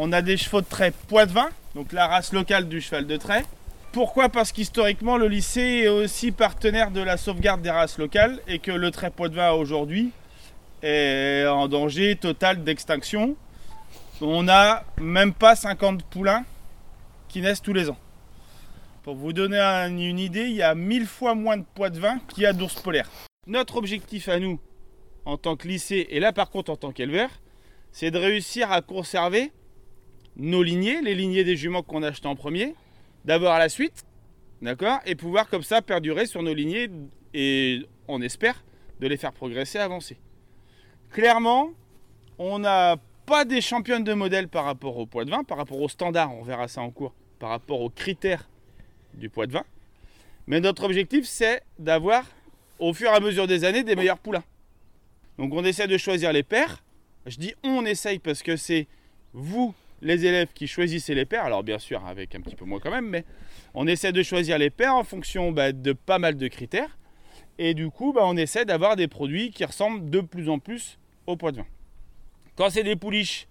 on a des chevaux de trait Poitvin, donc la race locale du cheval de trait. Pourquoi? Parce qu'historiquement, le lycée est aussi partenaire de la sauvegarde des races locales et que le trait Poitvin aujourd'hui est en danger total d'extinction. On n'a même pas 50 poulains qui naissent tous les ans. Pour vous donner une idée, il y a 1000 fois moins de Poitvin qu'il y a d'ours polaires. Notre objectif à nous, en tant que lycée, et là par contre en tant qu'éleveur, c'est de réussir à conserver nos lignées, les lignées des juments qu'on a achetées en premier, d'abord à la suite, d'accord, et pouvoir comme ça perdurer sur nos lignées et on espère de les faire progresser, avancer. Clairement, on n'a pas des championnes de modèle par rapport au poids de vin, par rapport au standard, on verra ça en cours, par rapport aux critères du poids de vin. Mais notre objectif, c'est d'avoir, au fur et à mesure des années, des meilleurs poulains. Donc on essaie de choisir les paires. Je dis on essaye parce que c'est vous les élèves qui choisissent les paires, alors bien sûr avec un petit peu moins quand même, mais on essaie de choisir les paires en fonction bah, de pas mal de critères. Et du coup, bah, on essaie d'avoir des produits qui ressemblent de plus en plus au poids de vin. Quand c'est des pouliches,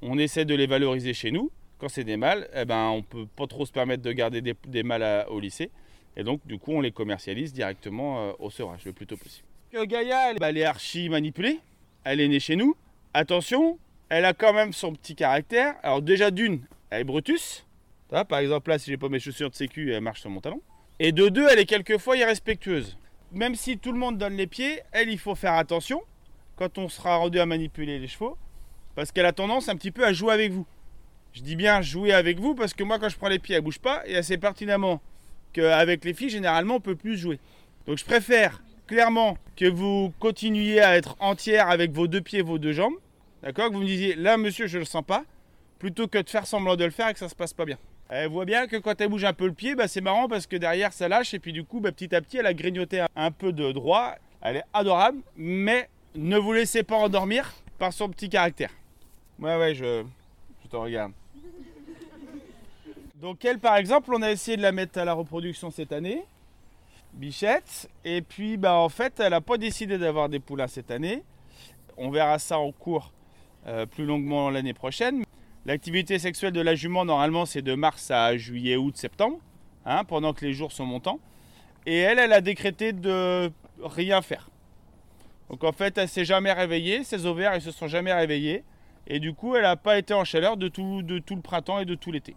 on essaie de les valoriser chez nous. Quand c'est des mâles, eh ben, on ne peut pas trop se permettre de garder des, mâles au lycée. Et donc, du coup, on les commercialise directement euh, au sevrage le plus tôt possible. Gaïa, elle est archi manipulée. Elle est née chez nous. Attention, elle a quand même son petit caractère. Alors déjà d'une, elle est Brutus. par exemple là, si j'ai pas mes chaussures de sécu, elle marche sur mon talon. Et de deux, elle est quelquefois irrespectueuse. Même si tout le monde donne les pieds, elle, il faut faire attention quand on sera rendu à manipuler les chevaux, parce qu'elle a tendance un petit peu à jouer avec vous. Je dis bien jouer avec vous parce que moi, quand je prends les pieds, elle bouge pas et sait pertinemment qu'avec les filles, généralement, on peut plus jouer. Donc je préfère clairement que vous continuiez à être entière avec vos deux pieds, vos deux jambes, D'accord Que vous me disiez, là, monsieur, je le sens pas, plutôt que de faire semblant de le faire et que ça se passe pas bien. Elle voit bien que quand elle bouge un peu le pied, bah, c'est marrant parce que derrière ça lâche et puis du coup bah, petit à petit elle a grignoté un peu de droit. Elle est adorable, mais ne vous laissez pas endormir par son petit caractère. Ouais ouais je, je te regarde. Donc elle par exemple on a essayé de la mettre à la reproduction cette année. Bichette. Et puis bah en fait elle n'a pas décidé d'avoir des poulains cette année. On verra ça en cours euh, plus longuement l'année prochaine. L'activité sexuelle de la jument, normalement, c'est de mars à juillet, août, septembre, hein, pendant que les jours sont montants. Et elle, elle a décrété de rien faire. Donc en fait, elle s'est jamais réveillée, ses ovaires, ils se sont jamais réveillés. Et du coup, elle n'a pas été en chaleur de tout, le printemps et de tout l'été.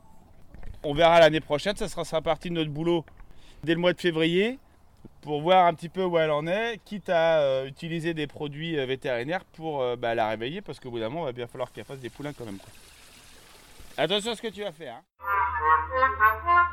On verra l'année prochaine, ça sera, sera partie de notre boulot dès le mois de février pour voir un petit peu où elle en est, quitte à euh, utiliser des produits euh, vétérinaires pour euh, bah, la réveiller, parce qu'au bout d'un moment, il va bien falloir qu'elle fasse des poulains quand même. Attention à ce que tu vas faire. Hein.